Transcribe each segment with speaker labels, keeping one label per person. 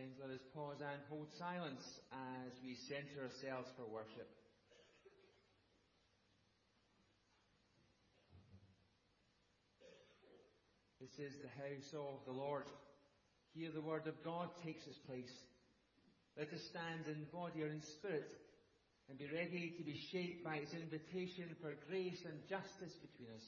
Speaker 1: Friends, let us pause and hold silence as we center ourselves for worship. This is the house of the Lord. Here the word of God takes its place. Let us stand in body or in spirit and be ready to be shaped by its invitation for grace and justice between us.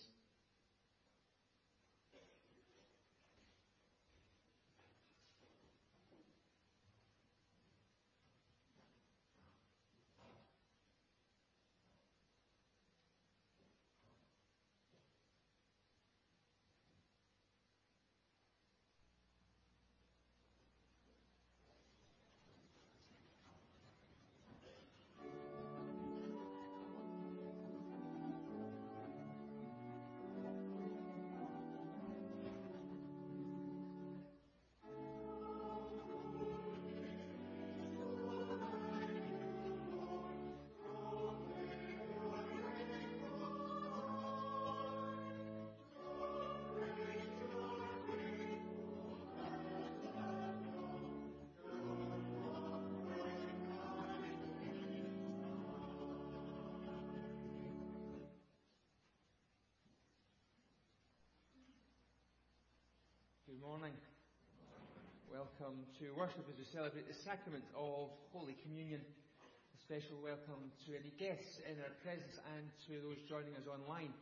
Speaker 1: Welcome to worship as we celebrate the sacrament of Holy Communion. A special welcome to any guests in our presence and to those joining us online.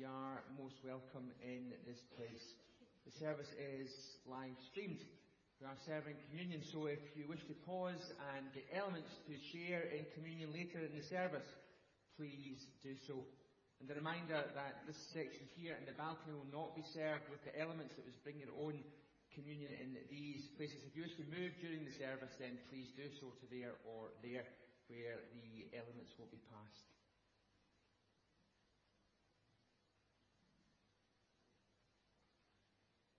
Speaker 1: You are most welcome in this place. The service is live streamed. We are serving communion, so if you wish to pause and get elements to share in communion later in the service, please do so. And a reminder that this section here in the balcony will not be served with the elements that was bring your own communion in these places. If you wish to move during the service, then please do so to there or there where the elements will be passed.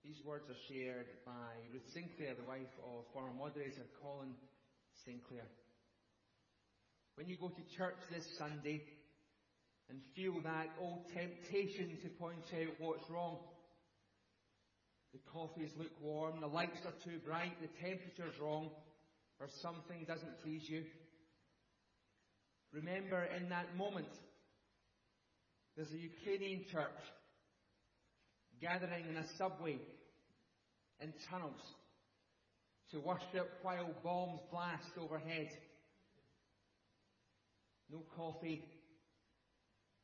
Speaker 1: These words are shared by Ruth Sinclair, the wife of former moderator Colin Sinclair. When you go to church this Sunday and feel that old temptation to point out what's wrong, the coffee is lukewarm, the lights are too bright, the temperature's wrong, or something doesn't please you. Remember in that moment, there's a Ukrainian church gathering in a subway, in tunnels, to worship while bombs blast overhead. No coffee,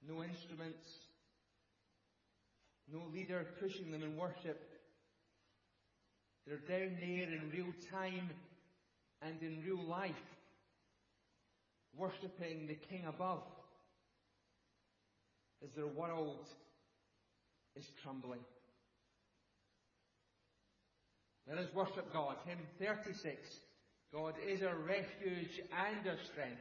Speaker 1: no instruments, no leader pushing them in worship. They're down there in real time and in real life, worshipping the King above as their world is crumbling. Let us worship God. Hymn 36. God is our refuge and our strength.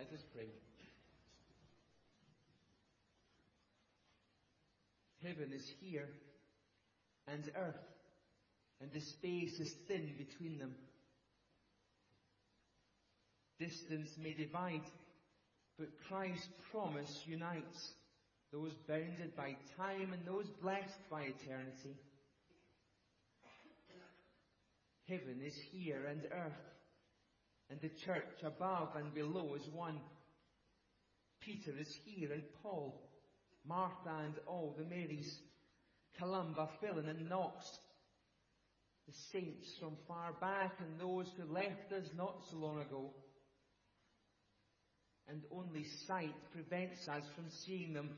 Speaker 1: Let us pray. Heaven is here, and earth, and the space is thin between them. Distance may divide, but Christ's promise unites those bounded by time and those blessed by eternity. Heaven is here and earth, and the church above and below is one. Peter is here and Paul, Martha and all the Marys, Columba, Fillan and Knox, the saints from far back and those who left us not so long ago and only sight prevents us from seeing them,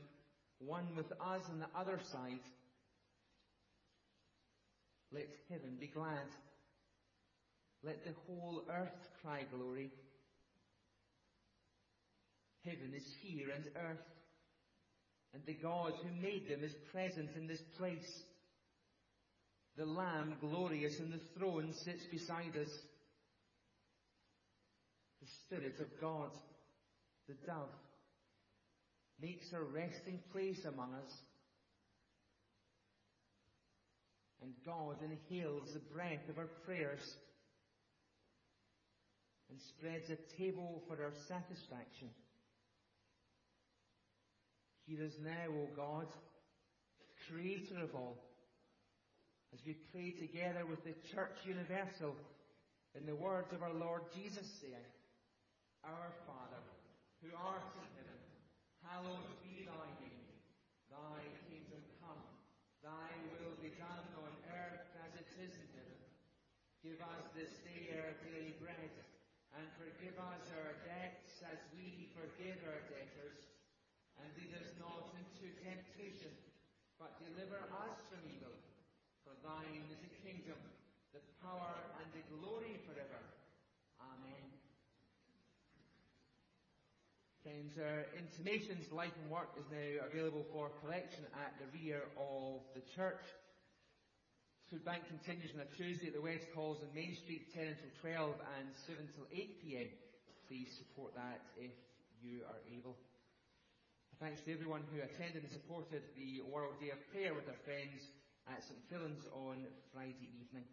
Speaker 1: one with us on the other side. Let heaven be glad. Let the whole earth cry glory. Heaven is here and earth, and the God who made them is present in this place. The Lamb, glorious in the throne, sits beside us. The Spirit of God the dove, makes her resting place among us. And God inhales the breath of our prayers and spreads a table for our satisfaction. Hear us now, O God, Creator of all, as we pray together with the Church Universal in the words of our Lord Jesus saying, Our Father, who art in heaven, hallowed be thy name. Thy kingdom come, thy will be done on earth as it is in heaven. Give us this day our daily bread, and forgive us our debts as we forgive our debtors. And lead us not into temptation, but deliver us from evil. For thine is the kingdom, the power, and the glory forever. Amen. Friends, our intimations, life and work is now available for collection at the rear of the church. Food Bank continues on a Tuesday at the West Halls on Main Street, 10 until 12 and 7 until 8 p.m. Please support that if you are able. Thanks to everyone who attended and supported the World Day of Prayer with our friends at St Fillan's on Friday evening.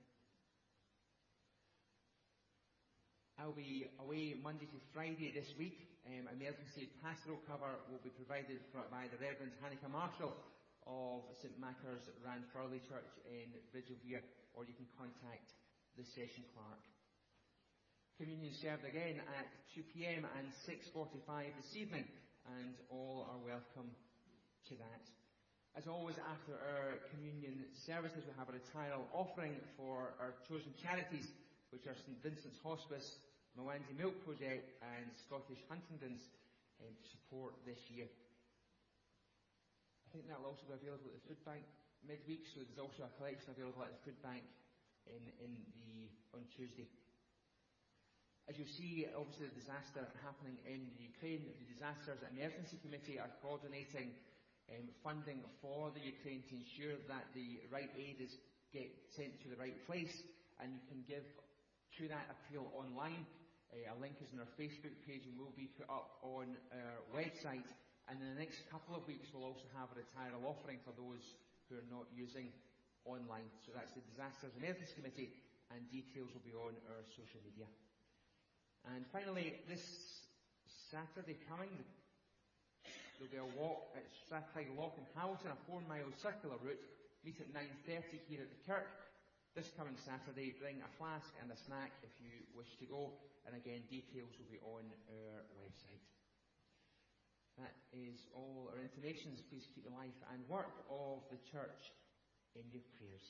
Speaker 1: I'll be away Monday to Friday this week um, emergency pastoral cover will be provided by the Reverend Hanneke Marshall of St Machar's Ranfurly Church in Bridge of Weir, or you can contact the session clerk. Communion served again at 2pm and 6.45 this evening, and all are welcome to that. As always, after our communion services, we have a retiral offering for our chosen charities, which are St Vincent's Hospice, Mwandi Milk Project and Scottish Huntington's um, support this year. I think that will also be available at the food bank midweek, so there's also a collection available at the food bank in, in the, on Tuesday. As you see, obviously the disaster happening in Ukraine, the Disasters Emergency Committee are coordinating um, funding for the Ukraine to ensure that the right aid is get sent to the right place, and you can give to that appeal online. Uh, a link is on our Facebook page and will be put up on our website. And in the next couple of weeks, we'll also have a retiral offering for those who are not using online. So that's the Disasters Emergency Committee, and details will be on our social media. And finally, this Saturday coming, there'll be a walk at Strathclyde Loch in Hamilton, a four-mile circular route. Meet at 9.30 here at the Kirk. This coming Saturday, bring a flask and a snack if you wish to go, and again, details will be on our website. That is all our intimations. Please keep the life and work of the church in your prayers.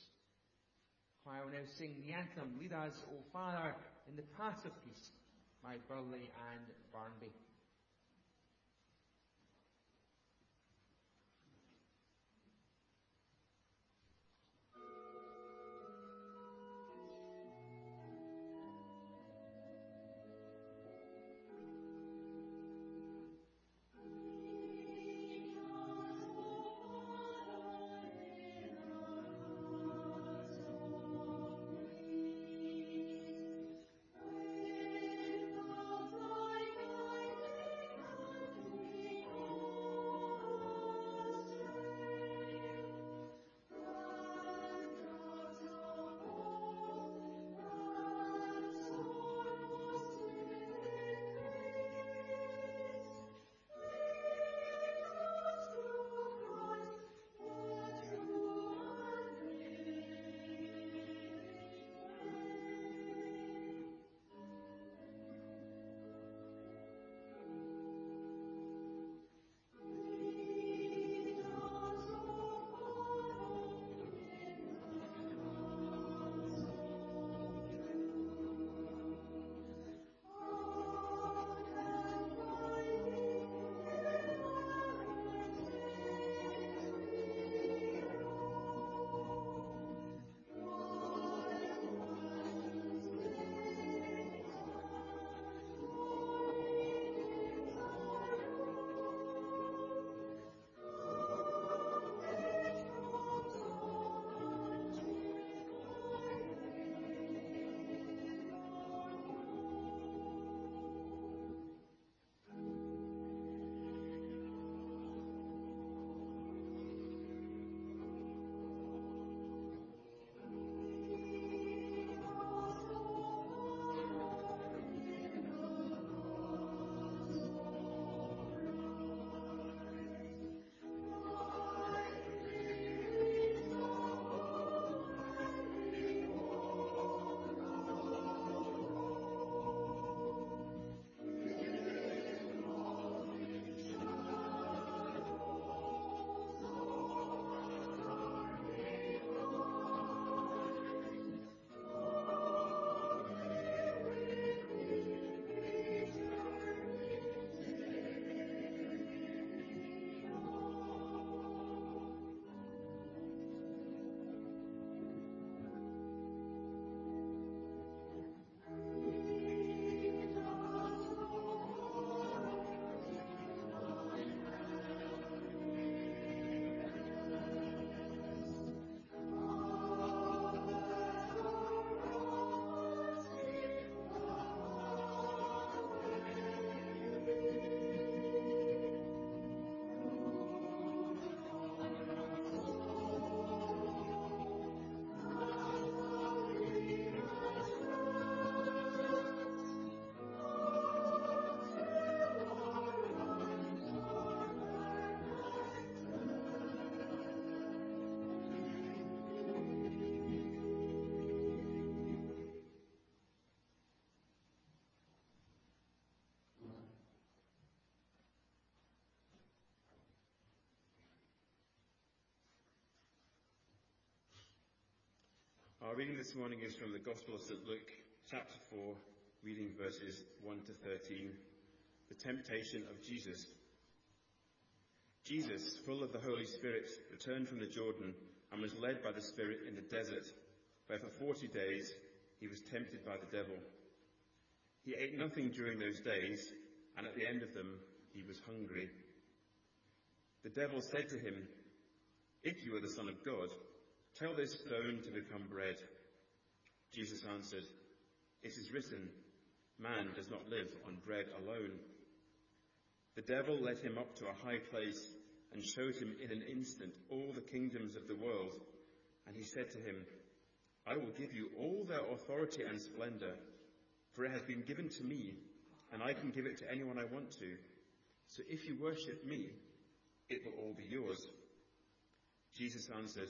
Speaker 1: I will now sing the anthem, Lead us, O Father, in the path of peace, my Burleigh and Barnby.
Speaker 2: Our reading this morning is from the Gospel of St. Luke, chapter 4, reading verses 1 to 13. The temptation of Jesus. Jesus, full of the Holy Spirit, returned from the Jordan and was led by the Spirit in the desert, where for forty days he was tempted by the devil. He ate nothing during those days, and at the end of them he was hungry. The devil said to him, If you are the Son of God, tell this stone to become bread. Jesus answered, It is written, Man does not live on bread alone. The devil led him up to a high place and showed him in an instant all the kingdoms of the world. And he said to him, I will give you all their authority and splendor, for it has been given to me, and I can give it to anyone I want to. So if you worship me, it will all be yours. Jesus answered,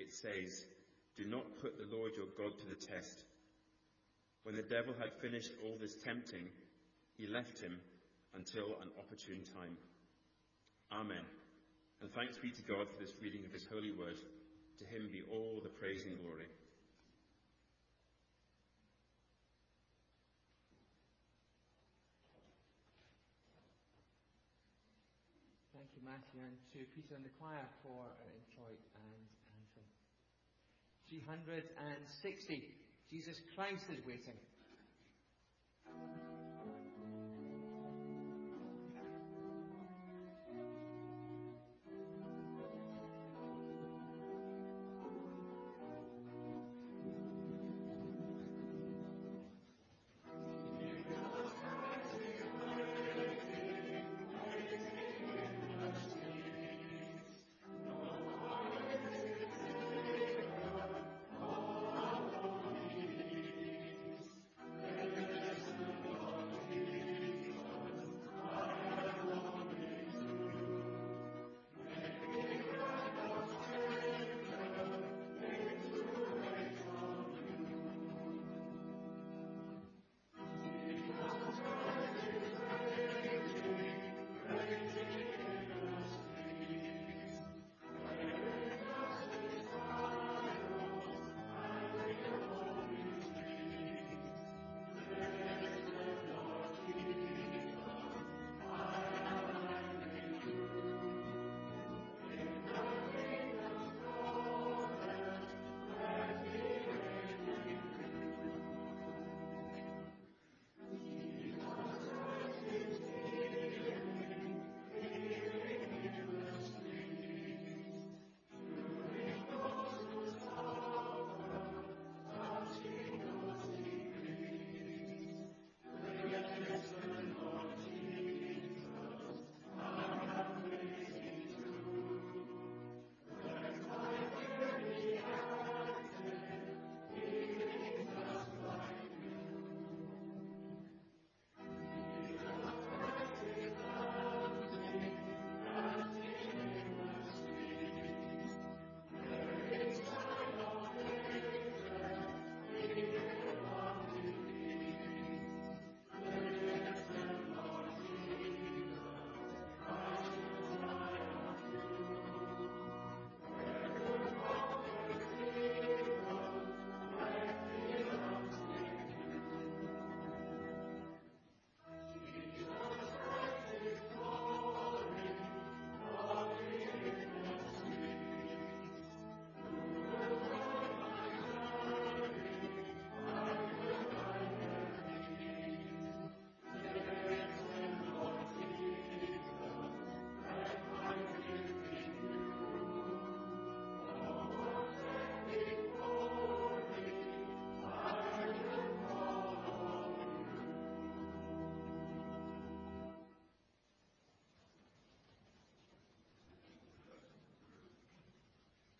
Speaker 2: It says, Do not put the Lord your God to the test. When the devil had finished all this tempting, he left him until an opportune time. Amen. And thanks be to God for this reading of his holy word. To him be all the praise and glory.
Speaker 1: Thank you, Matthew, and to Peter and the choir for uh, and anthem. 360. Jesus Christ is waiting.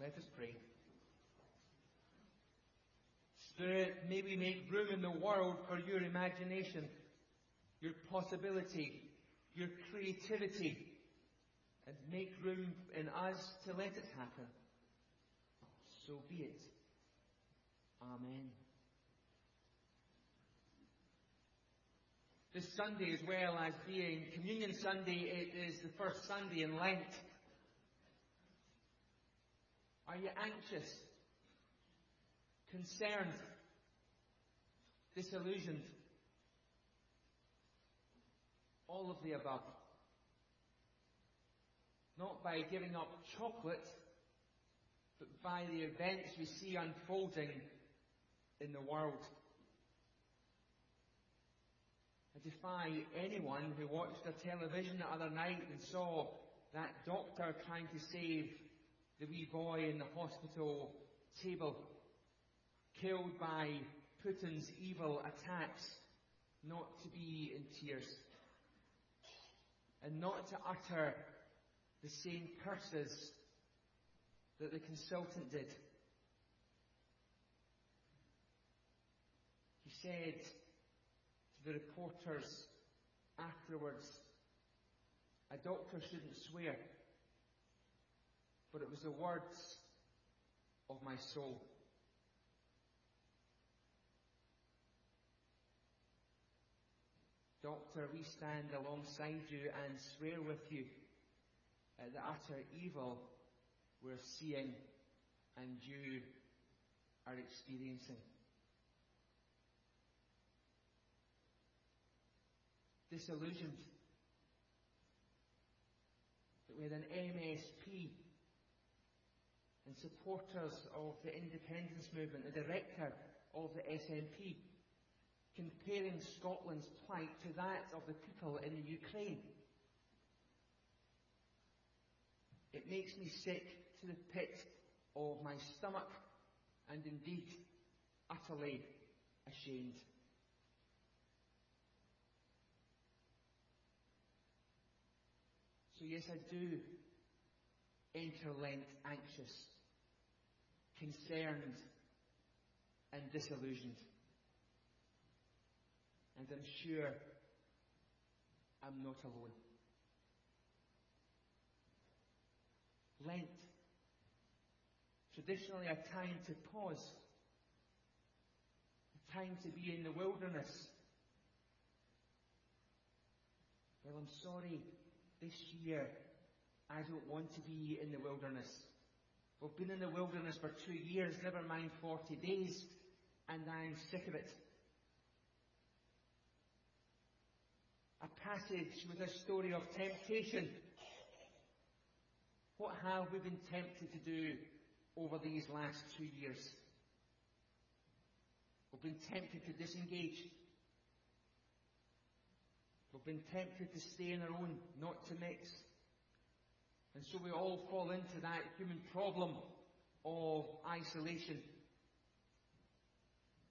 Speaker 1: Let us pray. Spirit, may we make room in the world for your imagination, your possibility, your creativity, and make room in us to let it happen. So be it. Amen. This Sunday, as well as being Communion Sunday, it is the first Sunday in Lent. Are you anxious, concerned, disillusioned? All of the above. Not by giving up chocolate, but by the events we see unfolding in the world. I defy anyone who watched the television the other night and saw that doctor trying to save the wee boy in the hospital table, killed by Putin's evil attacks, not to be in tears and not to utter the same curses that the consultant did. He said to the reporters afterwards, a doctor shouldn't swear, but it was the words of my soul. Doctor, we stand alongside you and swear with you at the utter evil we're seeing and you are experiencing. Disillusioned that we had an MSP and supporters of the independence movement, the director of the SNP, comparing Scotland's plight to that of the people in the Ukraine. It makes me sick to the pit of my stomach and indeed utterly ashamed. So yes, I do enter Lent anxious, concerned and disillusioned. And I'm sure I'm not alone. Lent, traditionally a time to pause, a time to be in the wilderness. Well, I'm sorry, this year I don't want to be in the wilderness. We've been in the wilderness for two years, never mind 40 days, and I'm sick of it. A passage with a story of temptation what have we been tempted to do over these last two years? We've been tempted to disengage. We've been tempted to stay in our own, not to mix. And so we all fall into that human problem of isolation.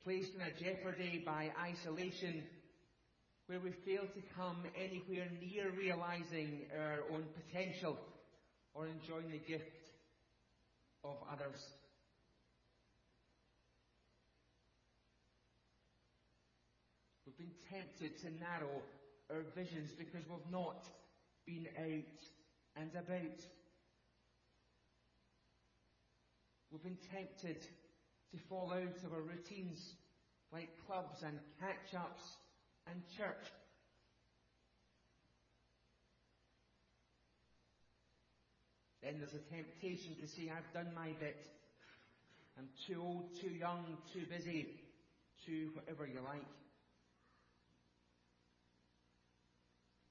Speaker 1: Placed in a jeopardy by isolation where we fail to come anywhere near realizing our own potential or enjoying the gift of others. We've been tempted to narrow our visions because we've not been out and about. We've been tempted to fall out of our routines like clubs and catch-ups and church Then there's a temptation to say, I've done my bit. I'm too old, too young, too busy, too whatever you like.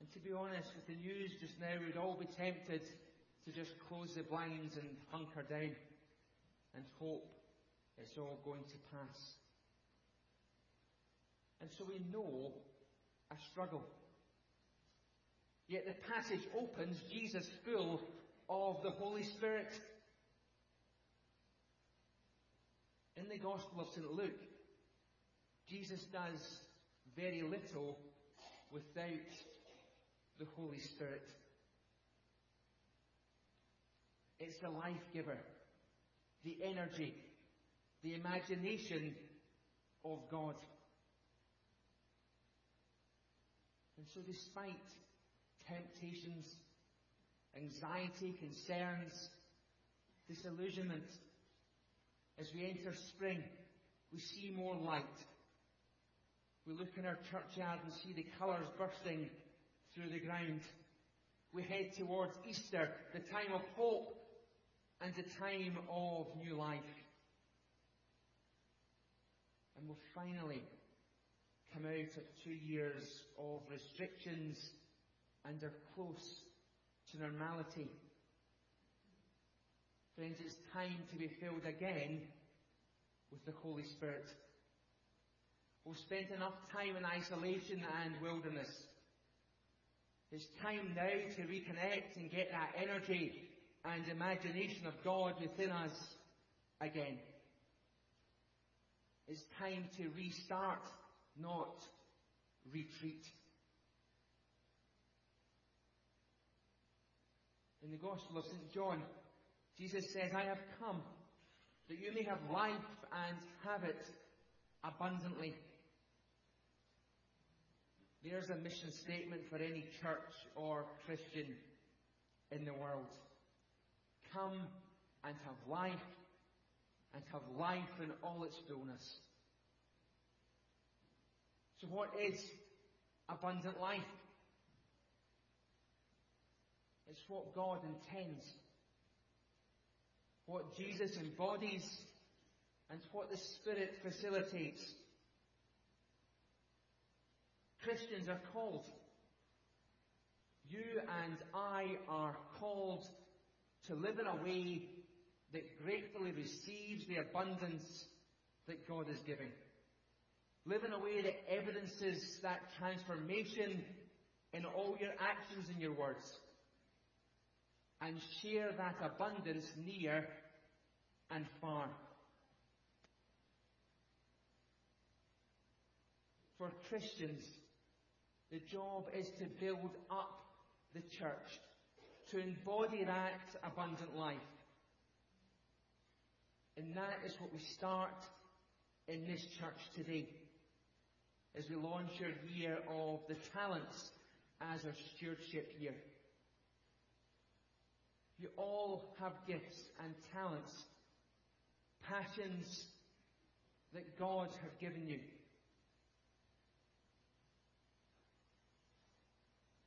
Speaker 1: And to be honest, with the news just now, we'd all be tempted to just close the blinds and hunker down and hope it's all going to pass. And so we know a struggle. Yet the passage opens Jesus full of the Holy Spirit. In the Gospel of St. Luke, Jesus does very little without the Holy Spirit. It's the life giver, the energy, the imagination, of God. And so despite temptations, anxiety, concerns, disillusionment, as we enter spring, we see more light. We look in our churchyard and see the colours bursting through the ground. We head towards Easter, the time of hope and the time of new life. And we'll finally come out of two years of restrictions and are close to normality. Friends, it's time to be filled again with the Holy Spirit. We've spent enough time in isolation and wilderness. It's time now to reconnect and get that energy and imagination of God within us again. It's time to restart, not retreat. In the Gospel of St. John, Jesus says, I have come that you may have life and have it abundantly. There's a mission statement for any church or Christian in the world. Come and have life and have life in all its fullness. So what is abundant life? It's what God intends. What Jesus embodies and what the Spirit facilitates. Christians are called. You and I are called to live in a way that gratefully receives the abundance that God is giving. Live in a way that evidences that transformation in all your actions and your words. And share that abundance near and far. For Christians, the job is to build up the church, to embody that abundant life. And that is what we start in this church today as we launch our year of the talents as our stewardship year. You all have gifts and talents, passions that God has given you.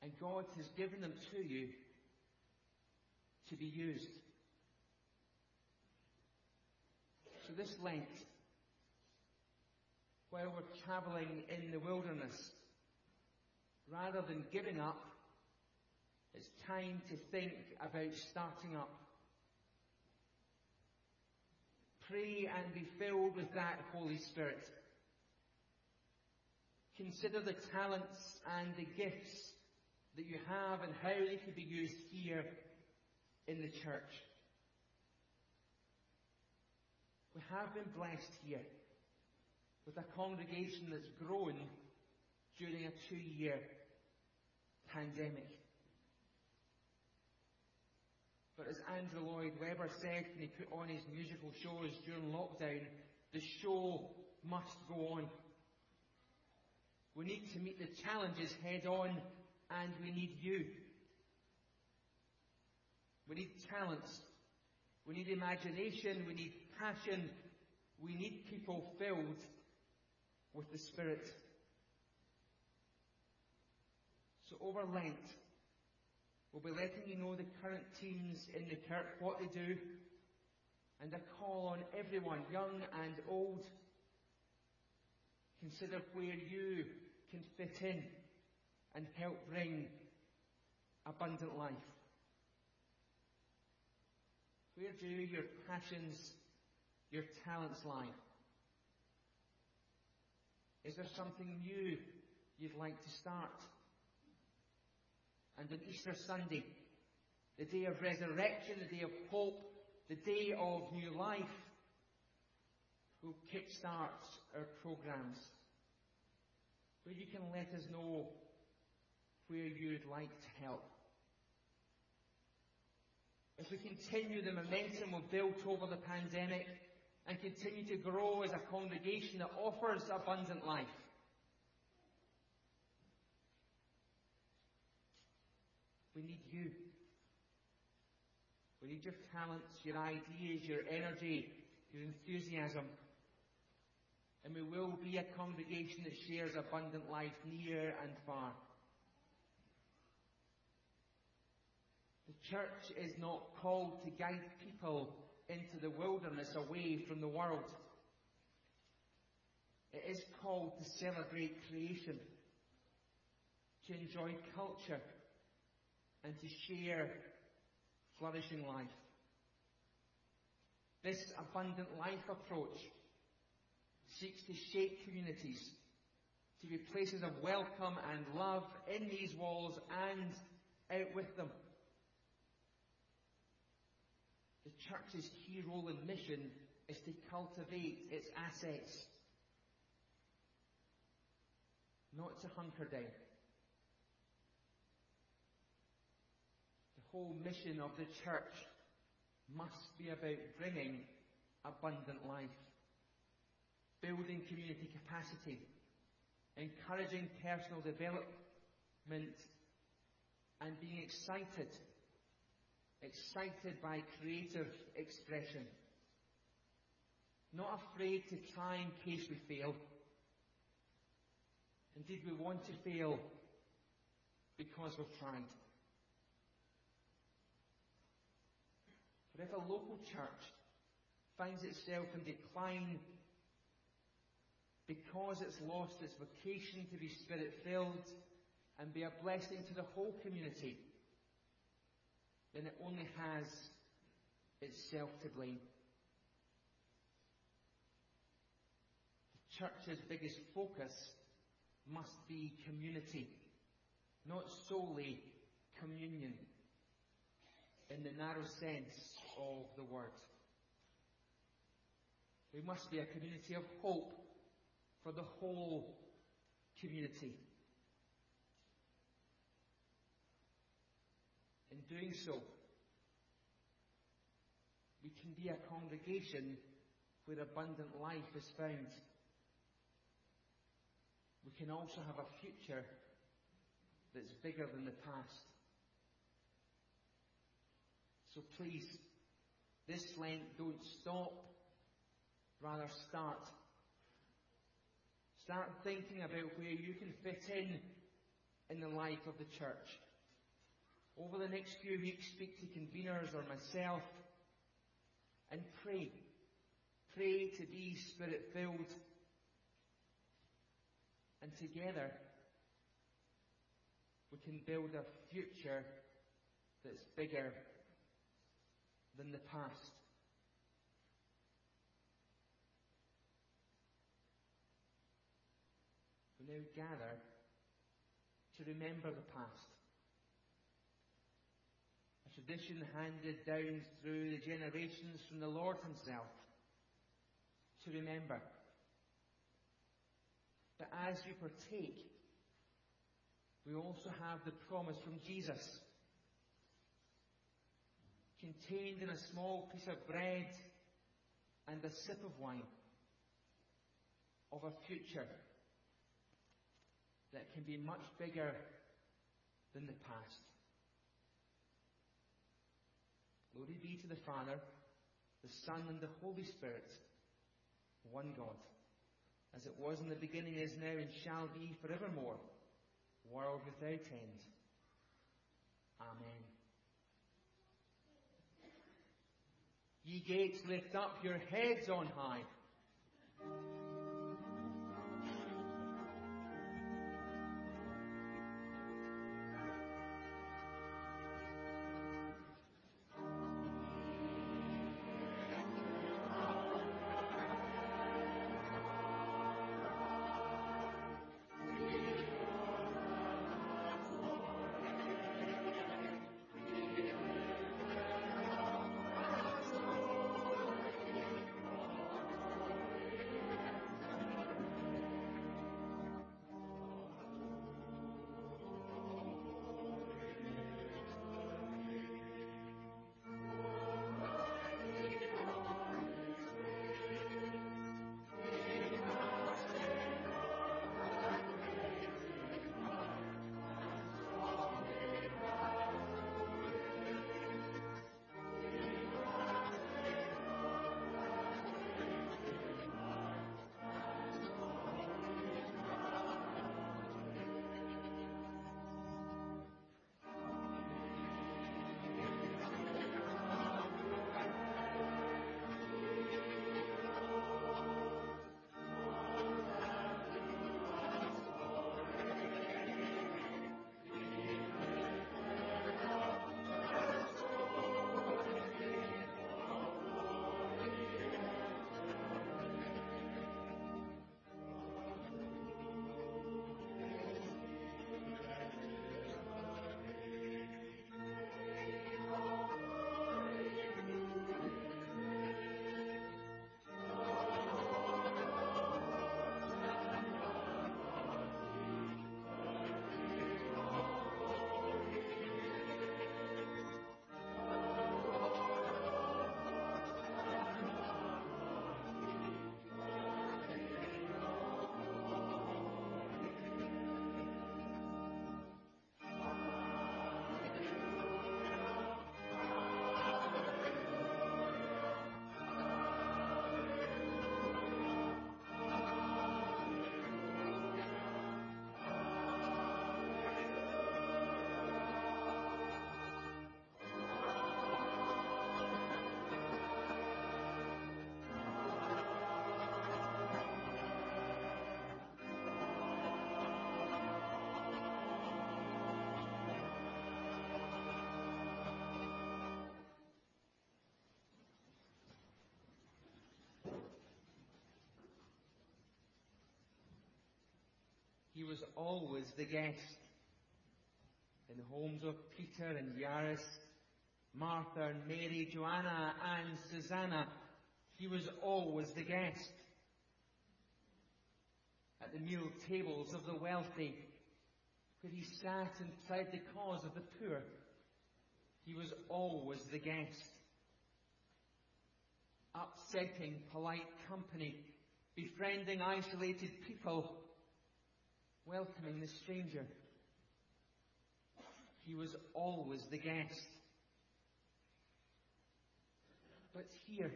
Speaker 1: And God has given them to you to be used. So this Lent, while we're travelling in the wilderness, rather than giving up, it's time to think about starting up. Pray and be filled with that Holy Spirit. Consider the talents and the gifts that you have and how they can be used here in the church. We have been blessed here with a congregation that's grown during a two year pandemic. But as Andrew Lloyd Webber said when he put on his musical shows during lockdown, the show must go on. We need to meet the challenges head on and we need you. We need talents. We need imagination. We need passion. We need people filled with the Spirit. So over Lent, we'll be letting you know the current teams in the kirk, what they do, and a call on everyone, young and old. Consider where you can fit in and help bring abundant life. Where do your passions, your talents lie? Is there something new you'd like to start? And on Easter Sunday, the day of resurrection, the day of hope, the day of new life, we'll kickstart our programs where you can let us know where you'd like to help. As we continue the momentum we've built over the pandemic, and continue to grow as a congregation that offers abundant life. We need you. We need your talents, your ideas, your energy, your enthusiasm. And we will be a congregation that shares abundant life near and far. The church is not called to guide people into the wilderness away from the world. It is called to celebrate creation, to enjoy culture, and to share flourishing life. This abundant life approach seeks to shape communities to be places of welcome and love in these walls and out with them. The church's key role and mission is to cultivate its assets, not to hunker down. The whole mission of the church must be about bringing abundant life, building community capacity, encouraging personal development, and being excited excited by creative expression. Not afraid to try in case we fail. Indeed, we want to fail because we've tried. But if a local church finds itself in decline because it's lost its vocation to be spirit filled and be a blessing to the whole community, then it only has itself to blame. The church's biggest focus must be community, not solely communion in the narrow sense of the word. We must be a community of hope for the whole community. In doing so, we can be a congregation where abundant life is found. We can also have a future that's bigger than the past. So please, this Lent, don't stop, rather start. Start thinking about where you can fit in in the life of the church. Over the next few weeks, speak to conveners or myself and pray. Pray to be spirit filled. And together, we can build a future that's bigger than the past. We now gather to remember the past. Tradition handed down through the generations from the Lord Himself to remember. But as we partake, we also have the promise from Jesus contained in a small piece of bread and a sip of wine of a future that can be much bigger than the past. Glory be to the Father, the Son, and the Holy Spirit, one God, as it was in the beginning, is now, and shall be forevermore, world without end. Amen. Ye gates, lift up your heads on high. He was always the guest. In the homes of Peter and Jairus, Martha and Mary, Joanna and Susanna, he was always the guest. At the meal tables of the wealthy, where he sat and pled the cause of the poor, he was always the guest. Upsetting polite company, befriending isolated people, welcoming the stranger. He was always the guest. But here,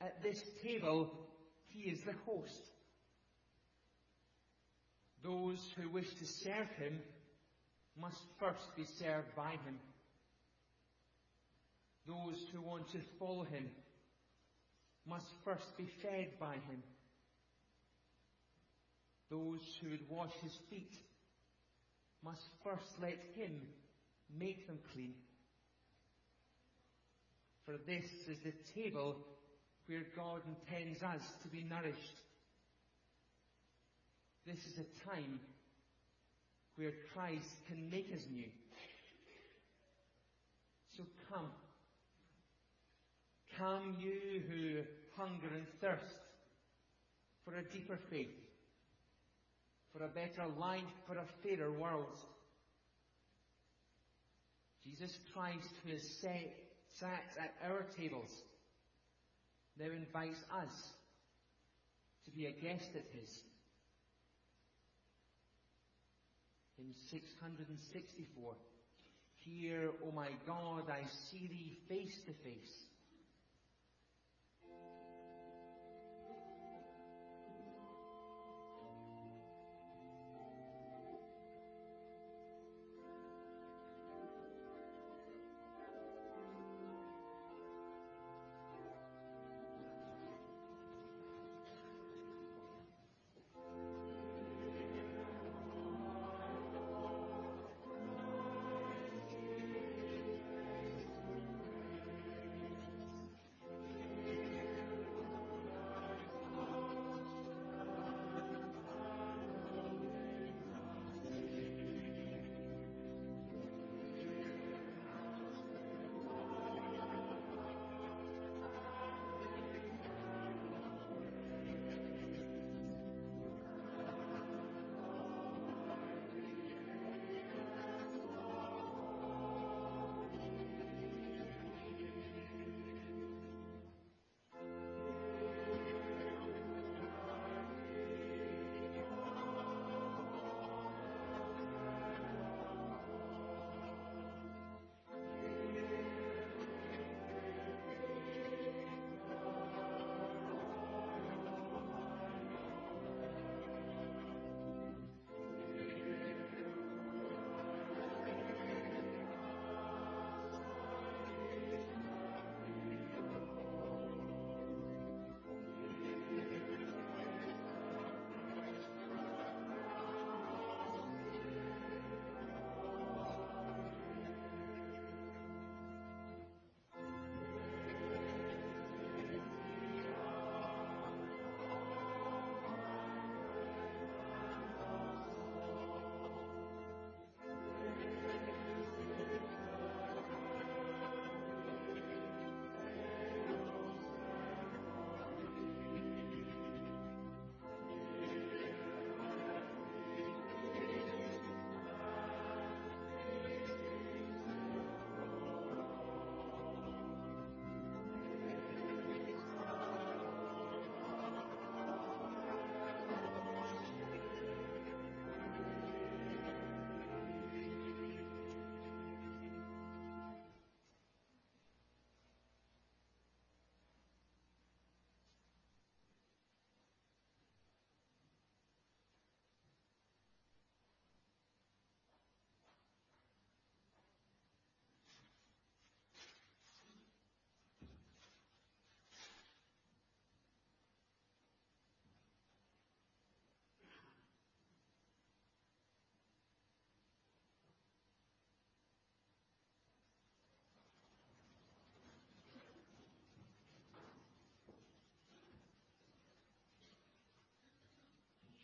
Speaker 1: at this table, he is the host. Those who wish to serve him must first be served by him. Those who want to follow him must first be fed by him. Those who would wash his feet must first let him make them clean. For this is the table where God intends us to be nourished. This is a time where Christ can make us new. So come. Come, you who hunger and thirst for a deeper faith, for a better life, for a fairer world. Jesus Christ, who has sat, sat at our tables, now invites us to be a guest at his. In 664, Here, O my God, I see thee face to face.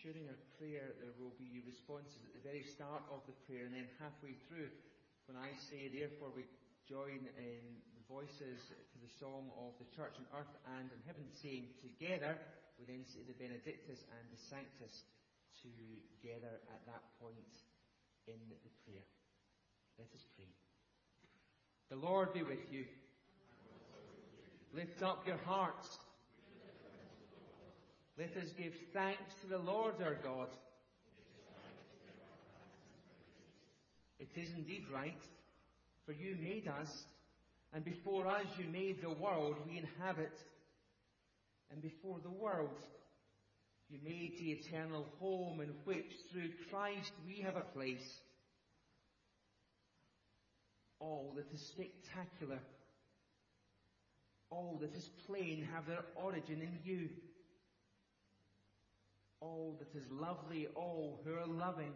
Speaker 1: During our prayer, there will be responses at the very start of the prayer and then halfway through. When I say, therefore, we join in the voices to the song of the church on earth and in heaven saying together, we then say the Benedictus and the Sanctus together at that point in the prayer. Let us pray. The Lord be with you. Lift up your hearts. Let us give thanks to the Lord our God. It is indeed right, for you made us, and before us you made the world we inhabit, and before the world you made the eternal home in which through Christ we have a place. All that is spectacular, all that is plain have their origin in you. All that is lovely, all who are loving,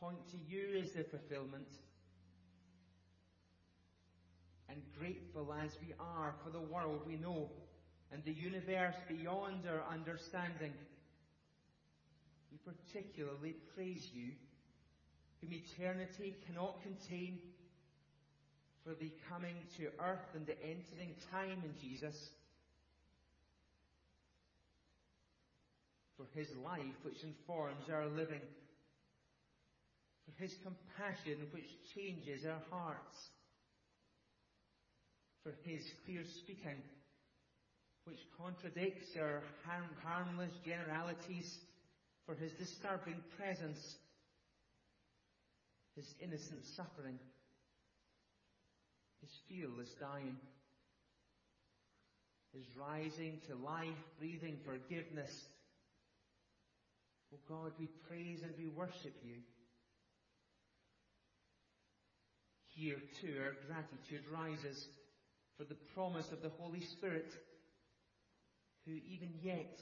Speaker 1: point to you as their fulfillment. And grateful as we are for the world we know and the universe beyond our understanding, we particularly praise you, whom eternity cannot contain, for the coming to earth and the entering time in Jesus, for his life which informs our living, for his compassion which changes our hearts, for his clear speaking which contradicts our harm, harmless generalities for his disturbing presence, his innocent suffering, his fearless dying, his rising to life, breathing forgiveness. Oh God, we praise and we worship you. Here too our gratitude rises for the promise of the Holy Spirit who even yet,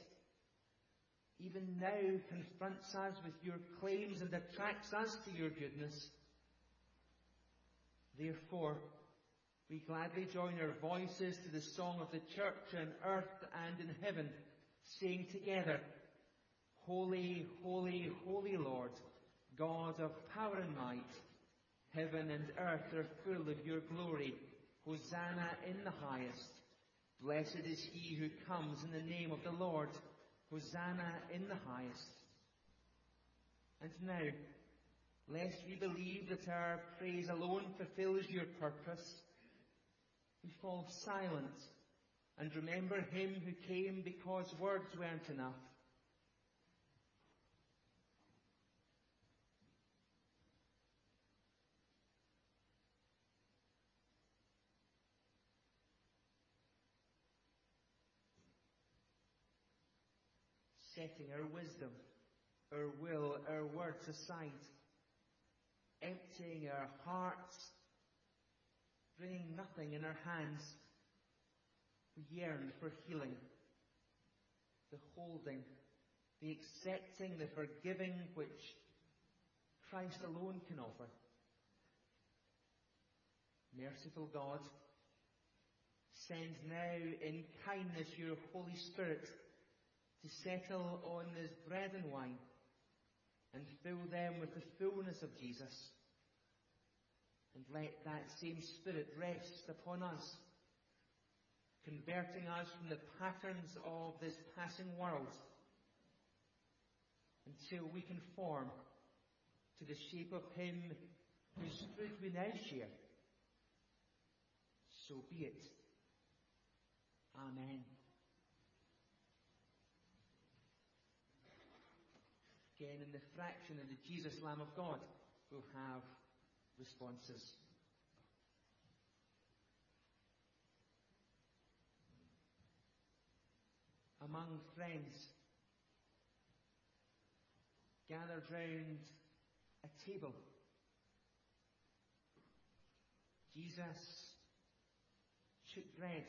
Speaker 1: even now confronts us with your claims and attracts us to your goodness. Therefore, we gladly join our voices to the song of the church on earth and in heaven, saying together, Holy, holy, holy Lord, God of power and might, heaven and earth are full of your glory. Hosanna in the highest. Blessed is he who comes in the name of the Lord. Hosanna in the highest. And now, lest we believe that our praise alone fulfills your purpose, we fall silent and remember him who came because words weren't enough. Setting our wisdom, our will, our words aside, emptying our hearts, bringing nothing in our hands. We yearn for healing, the holding, the accepting, the forgiving which Christ alone can offer. Merciful God, send now in kindness your Holy Spirit to settle on this bread and wine and fill them with the fullness of Jesus. And let that same Spirit rest upon us, converting us from the patterns of this passing world until we conform to the shape of Him whose fruit we now share. So be it. Amen. Again in the fraction of the Jesus Lamb of God will have responses. Among friends gathered round a table, Jesus took bread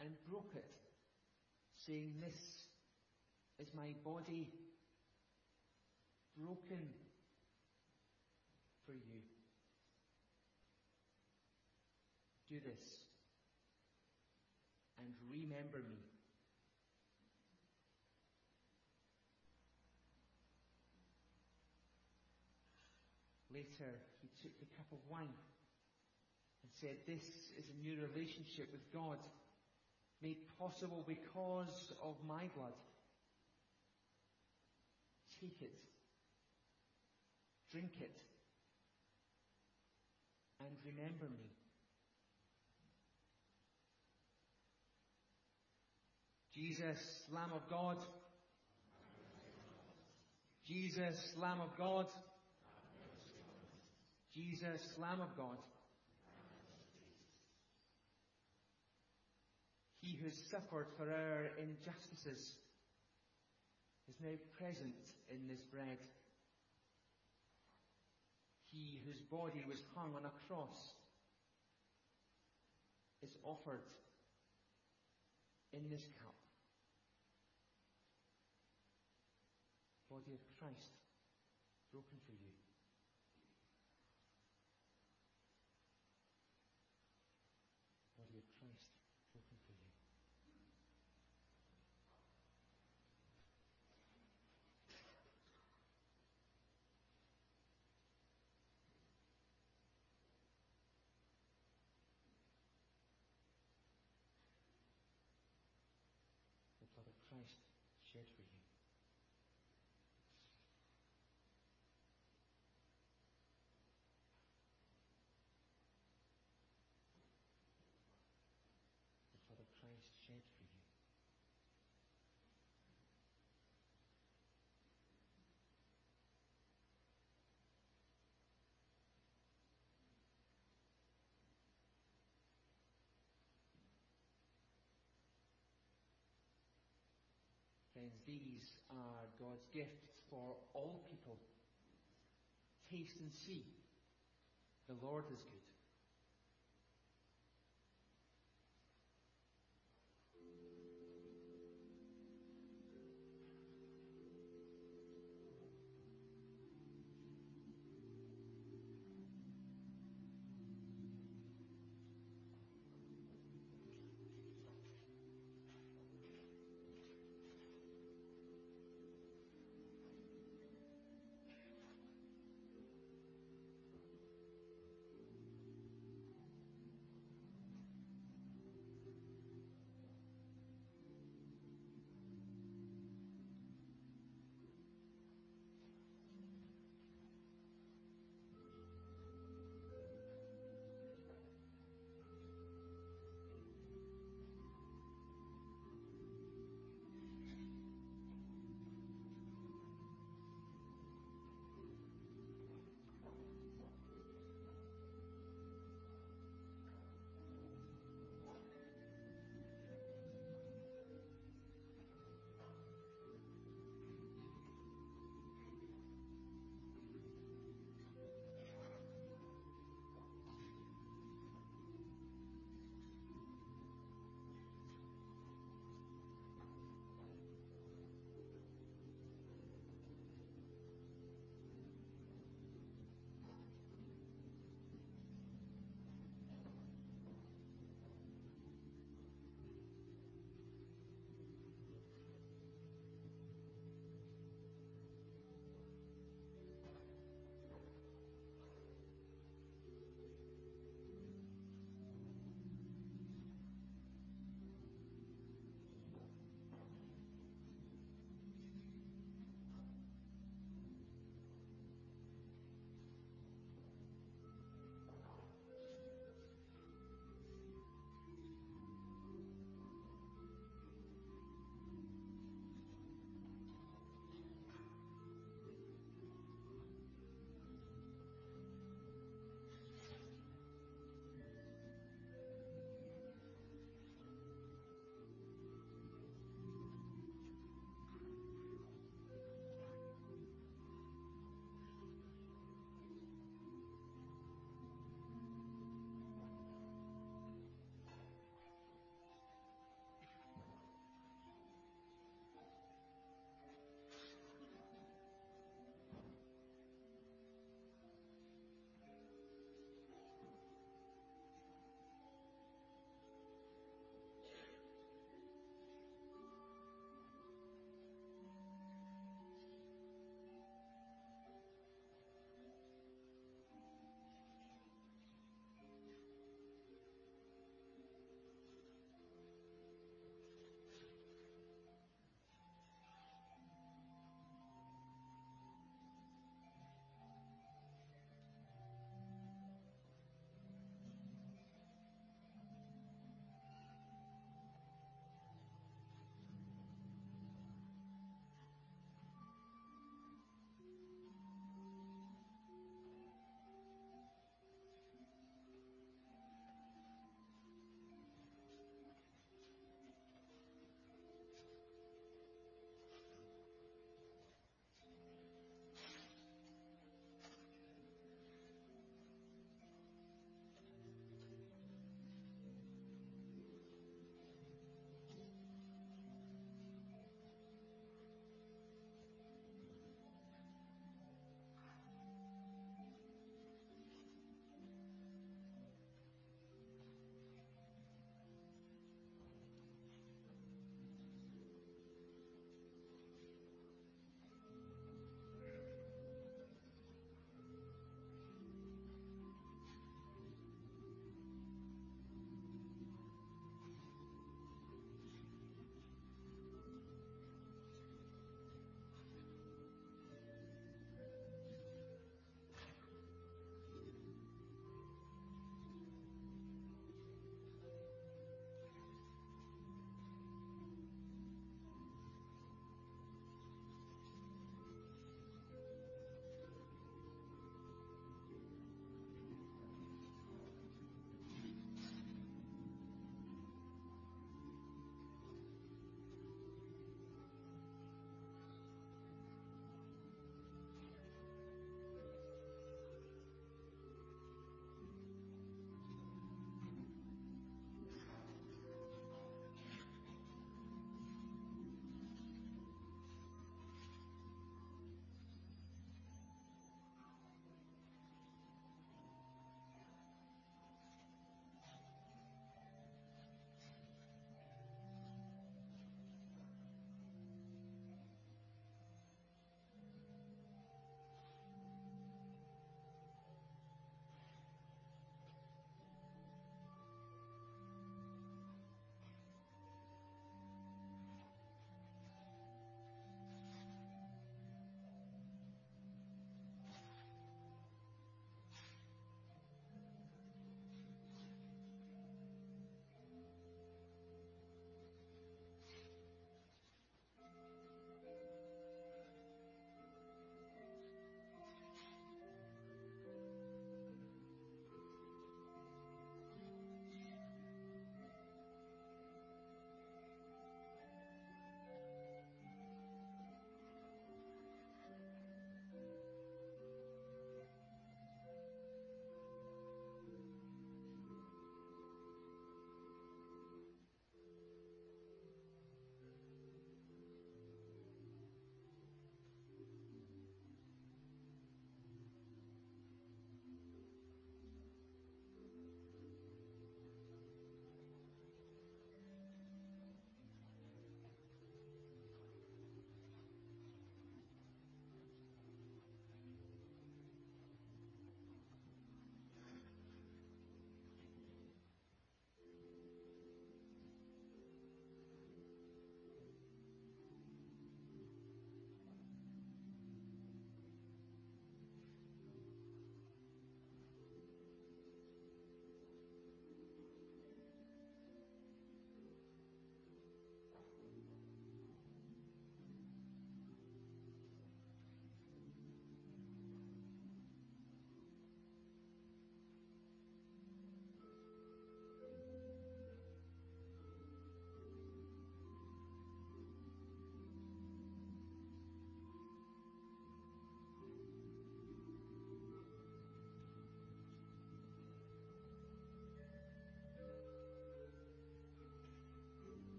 Speaker 1: and broke it, saying, This is my body broken for you. Do this and remember me. Later, he took the cup of wine and said, This is a new relationship with God, made possible because of my blood. Take it drink it, and remember me. Jesus, Lamb of God. Jesus, Lamb of God. Jesus, Lamb of God. He who suffered for our injustices is now present in this bread. He whose body was hung on a cross is offered in this cup. Body of Christ broken for you. Body of Christ broken for you. The blood of Christ shed for you. The blood of Christ shed for you. These are God's gifts for all people. Taste and see. The Lord is good.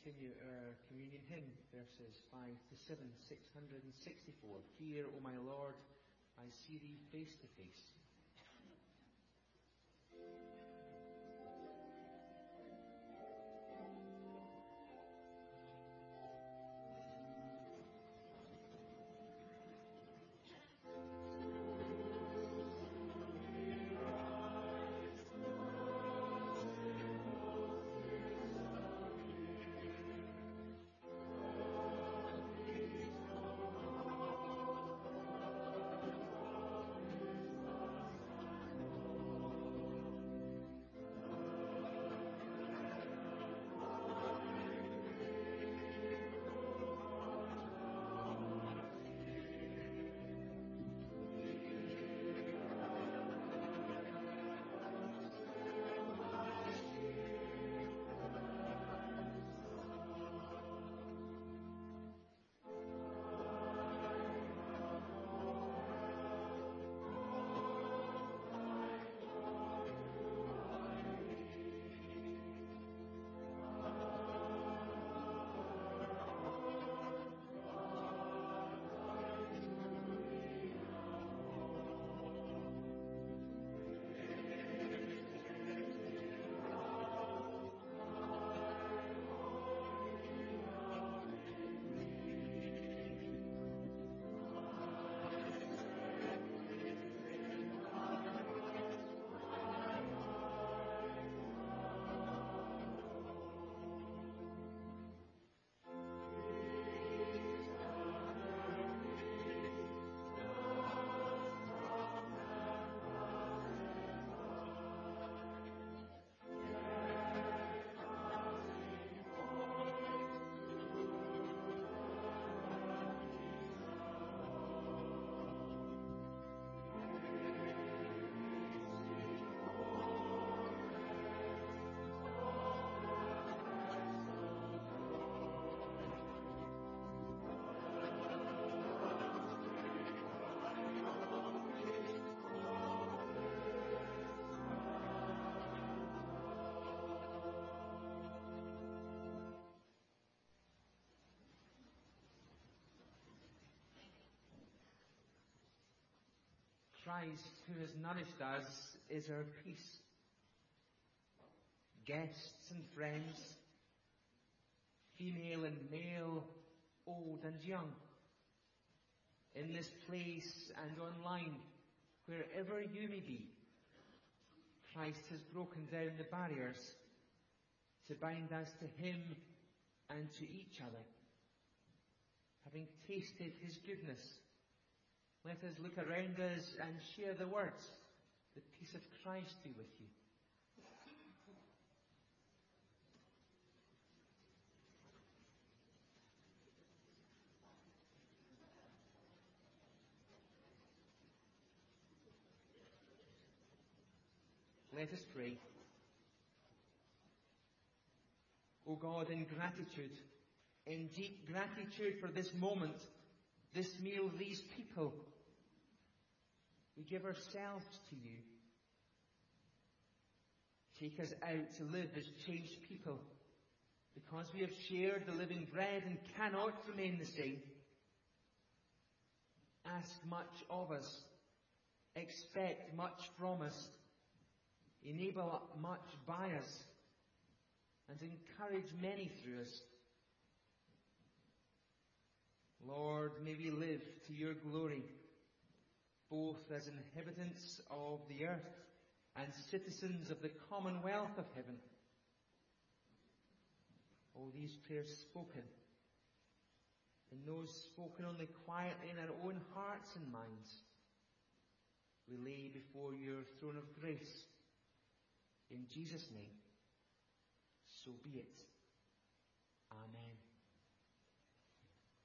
Speaker 1: Continue our communion hymn, verses 5 to 7, 664. Here, O my Lord, I see thee face to face. Christ, who has nourished us, is our peace. Guests and friends, female and male, old and young, in this place and online, wherever you may be, Christ has broken down the barriers to bind us to Him and to each other. Having tasted His goodness, let us look around us and share the words. The peace of Christ be with you. Let us pray. O God, in gratitude, in deep gratitude for this moment, this meal, these people, we give ourselves to you. Take us out to live as changed people because we have shared the living bread and cannot remain the same. Ask much of us. Expect much from us. Enable much by us. And encourage many through us. Lord, may we live to your glory both as inhabitants of the earth and citizens of the commonwealth of heaven. All these prayers spoken, and those spoken only quietly in our own hearts and minds, we lay before your throne of grace. In Jesus' name, so be it. Amen.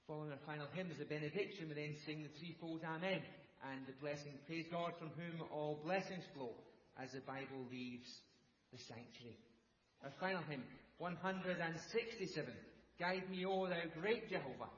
Speaker 1: Following our final hymn is a benediction, we then sing the threefold Amen and the blessing. Praise God from whom all blessings flow as the Bible leaves the sanctuary. Our final hymn, 167. Guide me, O thou great Jehovah.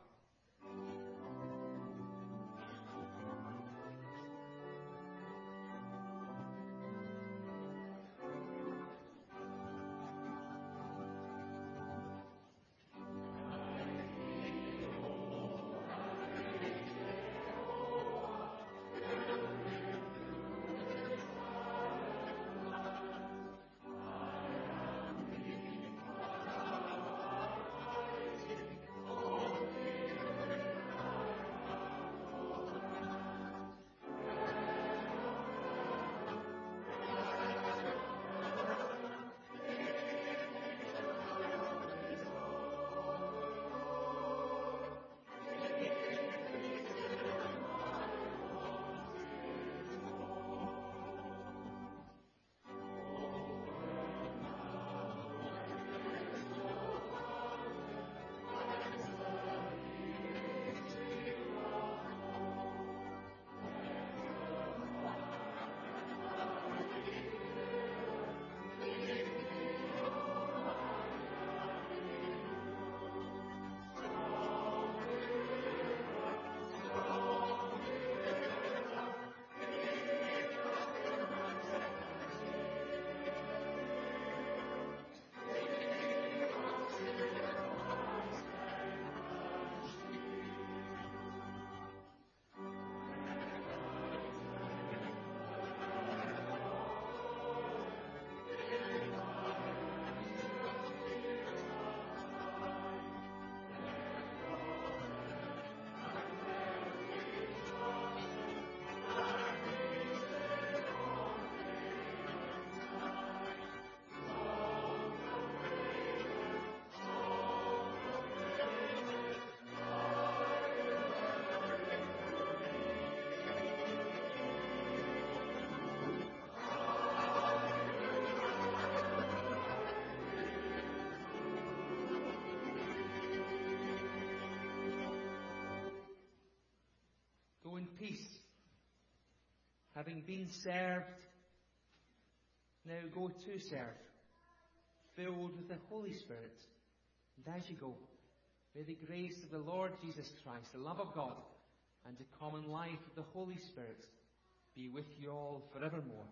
Speaker 1: Having been served, now go to serve, filled with the Holy Spirit. And as you go, may the grace of the Lord Jesus Christ, the love of God, and the common life of the Holy Spirit be with you all forevermore.